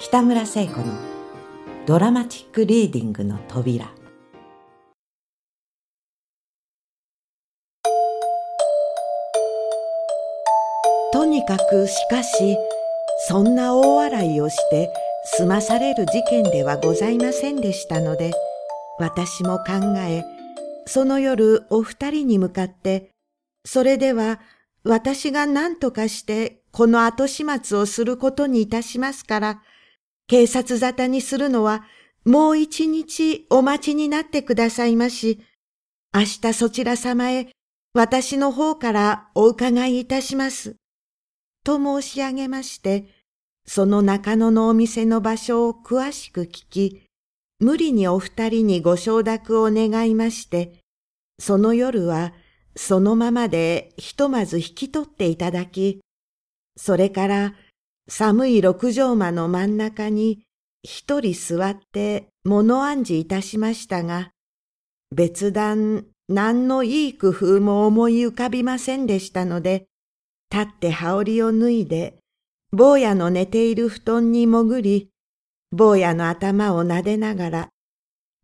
北村聖子のドラマチックリーディングの扉。とにかくしかしそんな大笑いをして済まされる事件ではございませんでしたので私も考えその夜お二人に向かってそれでは私が何とかしてこの後始末をすることにいたしますから、警察沙汰にするのはもう一日お待ちになってくださいまし、明日そちら様へ私の方からお伺いいたします。と申し上げまして、その中野のお店の場所を詳しく聞き、無理にお二人にご承諾を願いまして、その夜はそのままでひとまず引き取っていただき、それから寒い六畳間の真ん中に一人座って物暗示いたしましたが、別段何のいい工夫も思い浮かびませんでしたので、立って羽織を脱いで、坊やの寝ている布団に潜り、坊やの頭を撫でながら、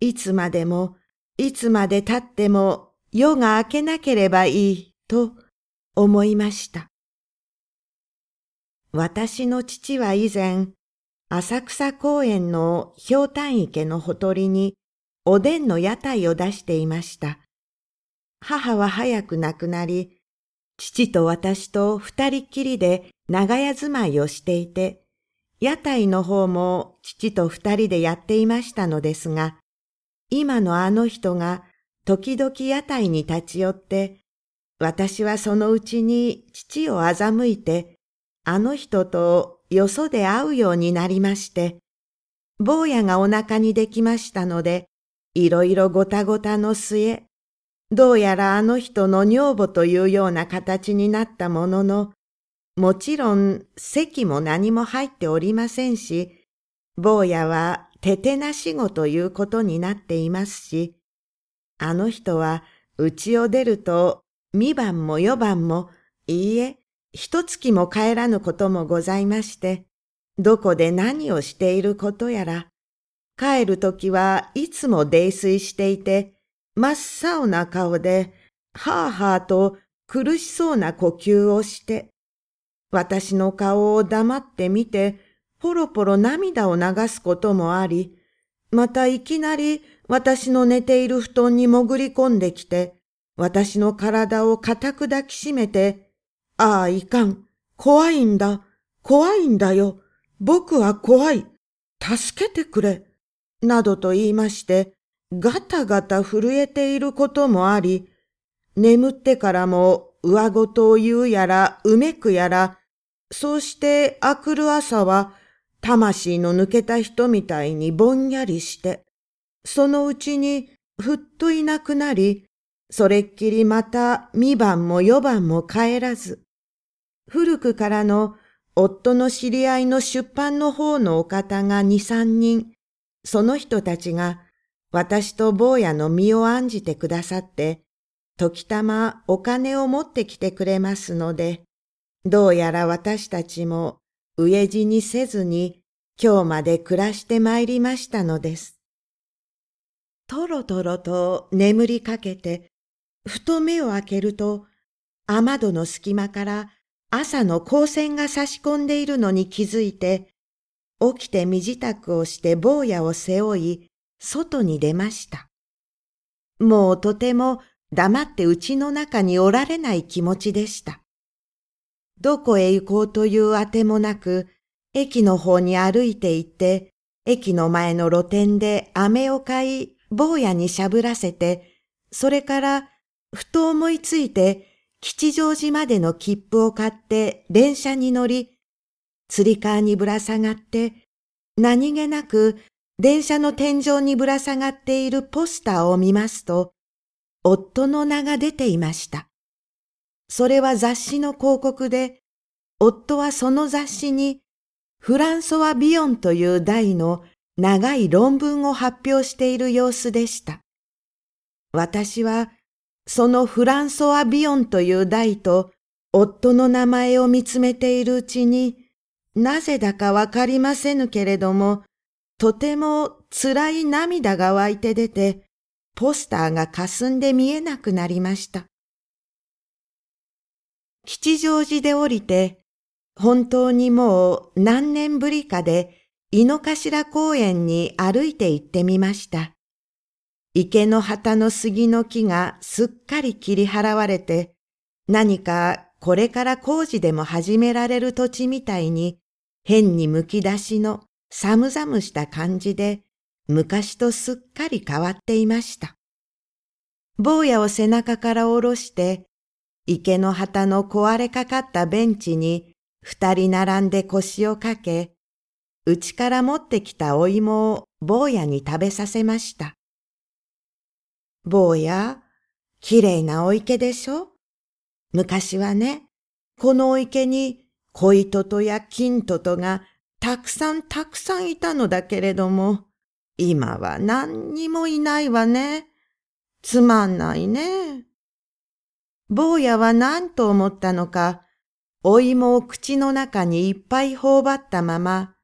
いつまでも、いつまで経っても夜が明けなければいいと思いました。私の父は以前、浅草公園の氷炭池のほとりにおでんの屋台を出していました。母は早く亡くなり、父と私と二人っきりで長屋住まいをしていて、屋台の方も父と二人でやっていましたのですが、今のあの人が時々屋台に立ち寄って、私はそのうちに父を欺いて、あの人とよそで会うようになりまして、坊やがお腹にできましたので、いろいろごたごたの末、どうやらあの人の女房というような形になったものの、もちろん席も何も入っておりませんし、坊やはててなしごということになっていますし、あの人は家を出ると二番も四番も、いいえ、一月も帰らぬこともございまして、どこで何をしていることやら、帰るときはいつも泥酔していて、真っ青な顔で、はあはあと苦しそうな呼吸をして、私の顔を黙って見て、ポロポロ涙を流すこともあり、またいきなり私の寝ている布団に潜り込んできて、私の体を固く抱きしめて、ああ、いかん。怖いんだ。怖いんだよ。僕は怖い。助けてくれ。などと言いまして、ガタガタ震えていることもあり、眠ってからも上ごとを言うやら、うめくやら、そうしてあくる朝は、魂の抜けた人みたいにぼんやりして、そのうちにふっといなくなり、それっきりまた二番も四番も帰らず、古くからの夫の知り合いの出版の方のお方が二三人、その人たちが私と坊やの身を案じてくださって、時たまお金を持ってきてくれますので、どうやら私たちも飢え死にせずに今日まで暮らして参りましたのです。とろとろと眠りかけて、ふと目を開けると、雨戸の隙間から朝の光線が差し込んでいるのに気づいて、起きて身支度をして坊やを背負い、外に出ました。もうとても黙って家の中におられない気持ちでした。どこへ行こうというあてもなく、駅の方に歩いて行って、駅の前の露店で飴を買い、坊やにしゃぶらせて、それからふと思いついて吉祥寺までの切符を買って電車に乗り、釣り革にぶら下がって何気なく電車の天井にぶら下がっているポスターを見ますと、夫の名が出ていました。それは雑誌の広告で、夫はその雑誌にフランソワ・ビヨンという題の長い論文を発表している様子でした。私はそのフランソワ・ビヨンという題と夫の名前を見つめているうちになぜだかわかりませぬけれども、とても辛い涙が湧いて出て、ポスターが霞んで見えなくなりました。吉祥寺で降りて、本当にもう何年ぶりかで井の頭公園に歩いて行ってみました。池の旗の杉の木がすっかり切り払われて、何かこれから工事でも始められる土地みたいに変にむき出しの寒々した感じで昔とすっかり変わっていました。坊やを背中から下ろして池の旗の壊れかかったベンチに二人並んで腰をかけ、うちから持ってきたお芋を坊やに食べさせました。坊や、きれいなお池でしょ？昔はね、このお池に恋トトや金トトがたくさんたくさんいたのだけれども、今は何にもいないわね。つまんないね。坊やは何と思ったのか、お芋を口の中にいっぱい頬張ったまま、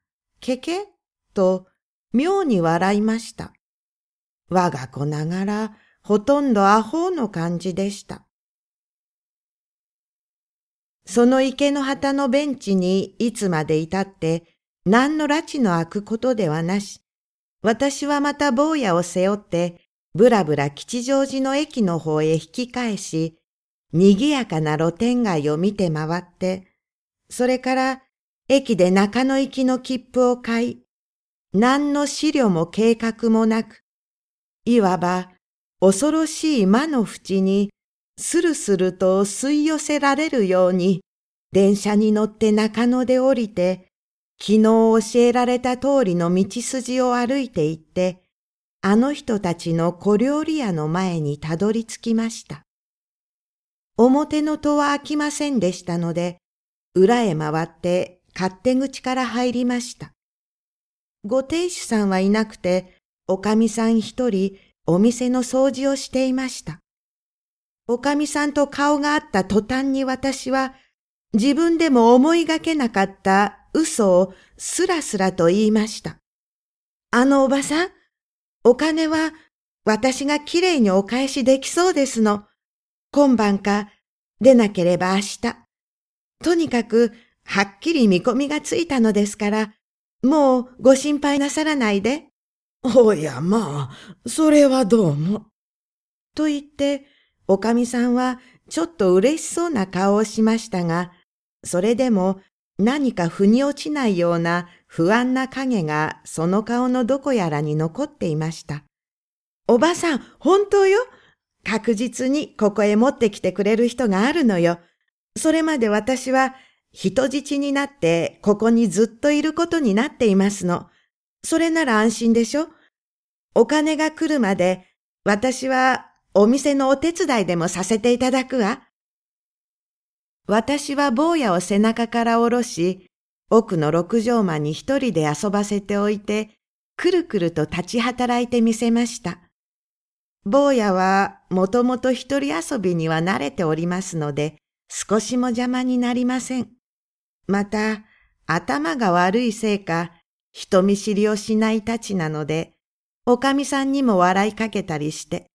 けけと妙に笑いました。我が子ながらほとんどアホの感じでした。その池の旗のベンチにいつまでいたって何の拉致の開くことではなし、私はまた坊やを背負ってぶらぶら吉祥寺の駅の方へ引き返し、賑やかな露店街を見て回って、それから駅で中野行きの切符を買い、何の資料も計画もなく、いわば恐ろしい魔の淵にスルスルと吸い寄せられるように、電車に乗って中野で降りて、昨日教えられた通りの道筋を歩いて行って、あの人たちの小料理屋の前にたどり着きました。表の戸は開きませんでしたので、裏へ回って勝手口から入りました。ご亭主さんはいなくて、おかみさん一人お店の掃除をしていました。おかみさんと顔があった途端に私は、自分でも思いがけなかった嘘をすらすらと言いました。あのおばさん、お金は私がきれいにお返しできそうですの。今晩か、出なければ明日。とにかく、はっきり見込みがついたのですから、もうご心配なさらないで。おやまあ、それはどうも。と言って、おかみさんはちょっと嬉しそうな顔をしましたが、それでも何か腑に落ちないような不安な影がその顔のどこやらに残っていました。おばさん、本当よ？確実にここへ持ってきてくれる人があるのよ。それまで私は人質になってここにずっといることになっていますの。それなら安心でしょ？お金が来るまで私はお店のお手伝いでもさせていただくわ。私は坊やを背中から下ろし、奥の六畳間に一人で遊ばせておいて、くるくると立ち働いてみせました。坊やはもともと一人遊びには慣れておりますので、少しも邪魔になりません。また、頭が悪いせいか、人見知りをしないたちなので、おかみさんにも笑いかけたりして、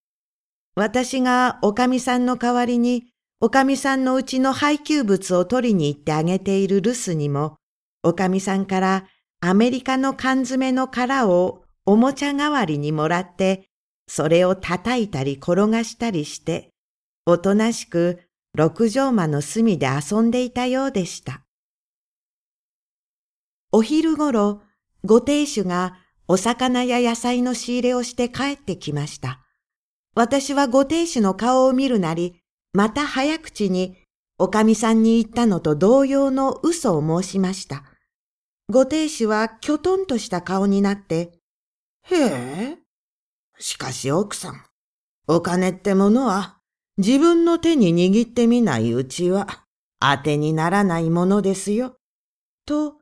私がおかみさんの代わりに、おかみさんのうちの配給物を取りに行ってあげている留守にも、おかみさんからアメリカの缶詰の殻をおもちゃ代わりにもらって、それを叩いたり転がしたりして、おとなしく六畳間の隅で遊んでいたようでした。お昼ごろ、ご亭主がお魚や野菜の仕入れをして帰ってきました。私はご亭主の顔を見るなり、また早口におかみさんに言ったのと同様の嘘を申しました。ご亭主はきょとんとした顔になって、へえ。しかし奥さん、お金ってものは自分の手に握ってみないうちは当てにならないものですよ。と、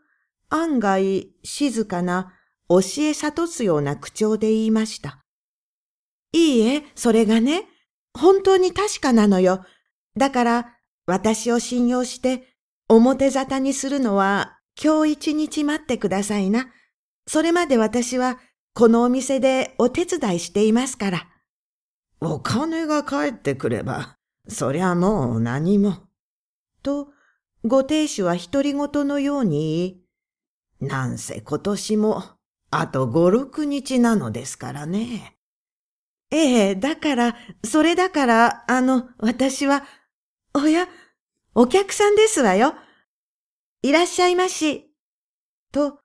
案外静かな教え悟すような口調で言いました。いいえ、それがね、本当に確かなのよ。だから、私を信用して、表沙汰にするのは今日一日待ってくださいな。それまで私はこのお店でお手伝いしていますから。お金が返ってくれば、そりゃもう何も。と、ご亭主は独り言のように言い、なんせ今年もあと五六日なのですからね。ええ、だから、それだから、あの、私は、おや、お客さんですわよ。いらっしゃいまし。と、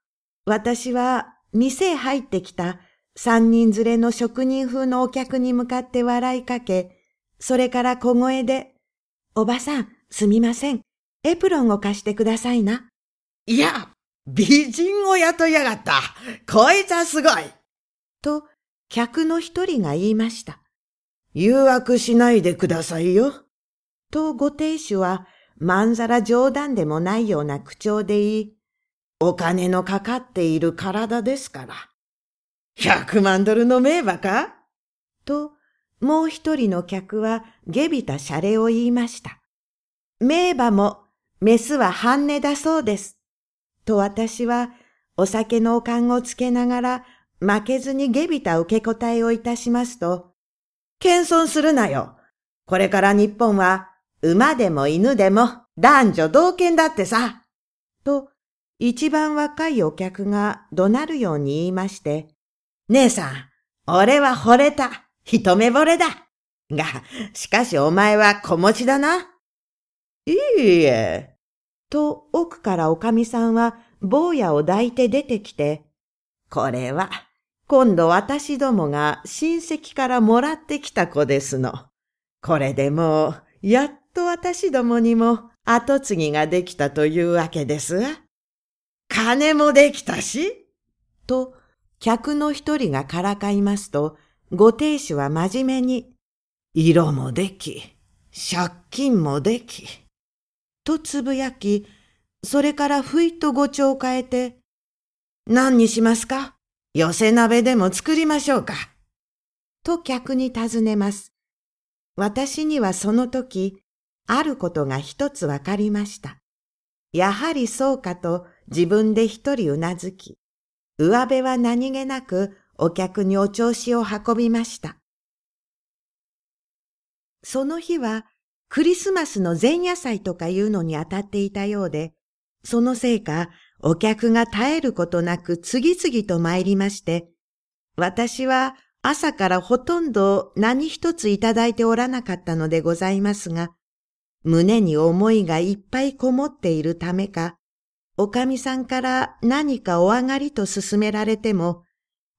私は店へ入ってきた三人連れの職人風のお客に向かって笑いかけ、それから小声で、おばさん、すみません。エプロンを貸してくださいな。いや、美人を雇いやがった。こいつはすごい。と、客の一人が言いました。誘惑しないでくださいよ。と、ご亭主は、まんざら冗談でもないような口調で言い、お金のかかっている体ですから。百万ドルの名馬か？と、もう一人の客は下びたシャレを言いました。名馬も、メスは半値だそうです。と私は、お酒のお勘をつけながら、負けずに下びた受け答えをいたしますと、謙遜するなよ。これから日本は馬でも犬でも男女同権だってさ。と、一番若いお客が怒鳴るように言いまして、姉さん、俺は惚れた。一目惚れだ。が、しかしお前は子持ちだな。いいえ。と、奥からおかみさんは坊やを抱いて出てきて、これは、今度私どもが親戚からもらってきた子ですの。これでもう、やっと私どもにも後継ぎができたというわけですわ。金もできたしと、客の一人がからかいますと、ご亭主は真面目に、色もでき、借金もでき、とつぶやき、それからふいとご調を変えて、何にしますか？寄せ鍋でも作りましょうか。と客に尋ねます。私にはその時、あることが一つわかりました。やはりそうかと自分で一人うなずき、上辺は何気なくお客にお調子を運びました。その日はクリスマスの前夜祭とかいうのに当たっていたようで、そのせいかお客が絶えることなく次々と参りまして、私は朝からほとんど何一ついただいておらなかったのでございますが、胸に思いがいっぱいこもっているためか、おかみさんから何かお上がりと勧められても、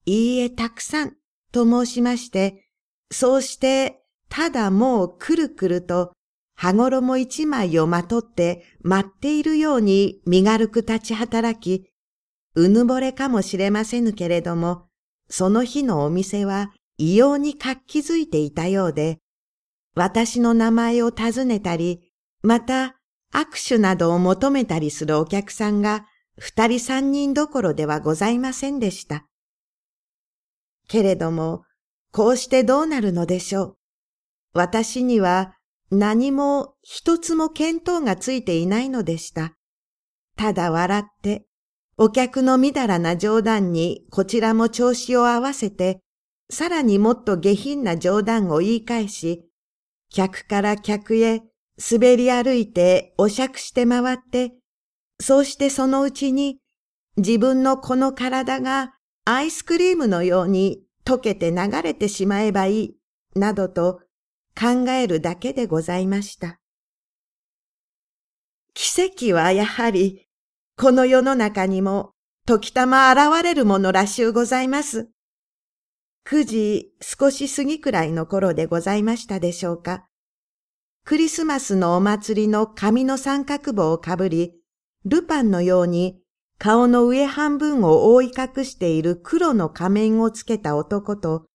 いいえたくさんと申しまして、そうしてただもうくるくると羽衣一枚をまとって待っているように身軽く立ち働き、うぬぼれかもしれませぬけれども、その日のお店は異様に活気づいていたようで、私の名前を尋ねたり、また握手などを求めたりするお客さんが二人三人どころではございませんでした。けれども、こうしてどうなるのでしょう。私には何も一つも見当がついていないのでした。ただ笑って、お客のみだらな冗談にこちらも調子を合わせて、さらにもっと下品な冗談を言い返し、客から客へ滑り歩いてお酌して回って、そうしてそのうちに自分のこの体がアイスクリームのように溶けて流れてしまえばいい、などと考えるだけでございました。奇跡はやはり、この世の中にも時たま現れるものらしゅうございます。九時少し過ぎくらいの頃でございましたでしょうか。クリスマスのお祭りの紙の三角棒をかぶり、ルパンのように顔の上半分を覆い隠している黒の仮面をつけた男と、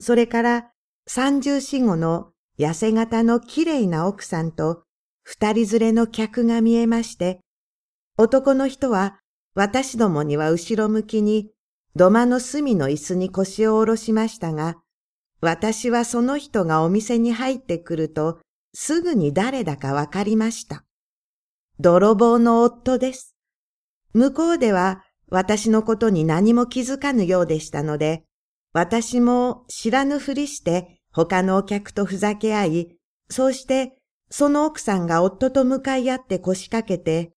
それから三十四五の痩せ型の綺麗な奥さんと二人連れの客が見えまして、男の人は私どもには後ろ向きに土間の隅の椅子に腰を下ろしましたが、私はその人がお店に入ってくると、すぐに誰だかわかりました。泥棒の夫です。向こうでは私のことに何も気づかぬようでしたので、私も知らぬふりして他のお客とふざけ合い、そうしてその奥さんが夫と向かい合って腰掛けて、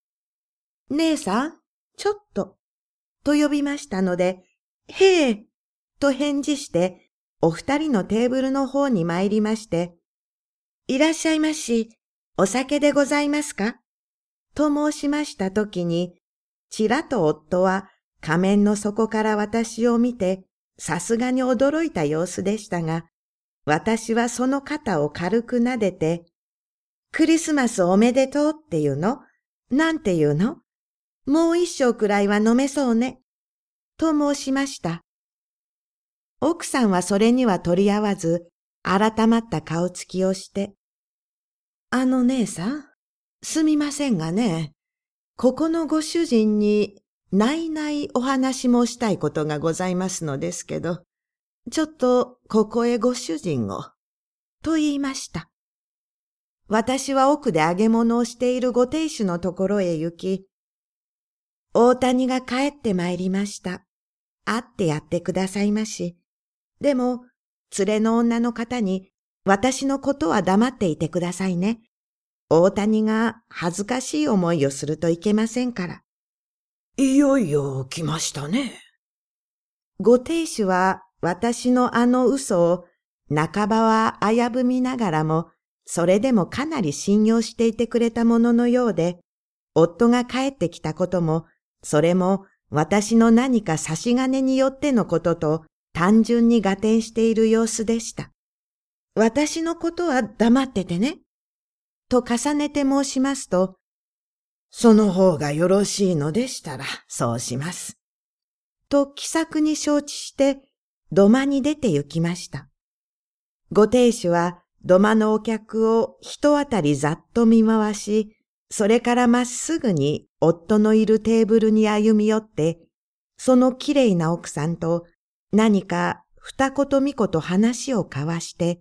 姉さん、ちょっと、と呼びましたので、へえ、と返事して、お二人のテーブルの方に参りまして、いらっしゃいまし、お酒でございますか？と申しましたときに、ちらと夫は仮面の底から私を見て、さすがに驚いた様子でしたが、私はその肩を軽く撫でて、クリスマスおめでとうっていうの？なんていうの？もう一生くらいは飲めそうね。と申しました。奥さんはそれには取り合わず、改まった顔つきをして、あの姉さん、すみませんがね、ここのご主人にないないお話もしたいことがございますのですけど、ちょっとここへご主人を、と言いました。私は奥で揚げ物をしているご亭主のところへ行き、大谷が帰って参りました。会ってやってくださいまし。でも、連れの女の方に、私のことは黙っていてくださいね。大谷が恥ずかしい思いをするといけませんから。いよいよ来ましたね。ご亭主は私のあの嘘を半ばは危ぶみながらも、それでもかなり信用していてくれたもののようで、夫が帰ってきたこともそれも私の何か差し金によってのことと単純に合点している様子でした。私のことは黙っててね。と重ねて申しますと、その方がよろしいのでしたら、そうします。と気さくに承知して、土間に出て行きました。ご亭主は土間のお客を人当たりざっと見回し、それからまっすぐに夫のいるテーブルに歩み寄って、その綺麗な奥さんと何か二言三言話を交わして、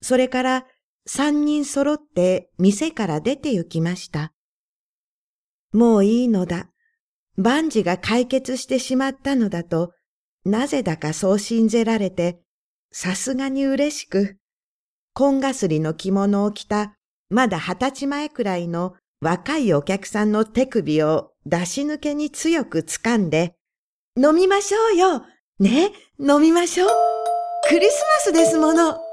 それから三人揃って店から出て行きました。もういいのだ。万事が解決してしまったのだと、なぜだかそう信じられて、さすがに嬉しく、紺がすりの着物を着た、まだ二十歳前くらいの若いお客さんの手首を出し抜けに強く掴んで、飲みましょうよ。ね？飲みましょう。クリスマスですもの。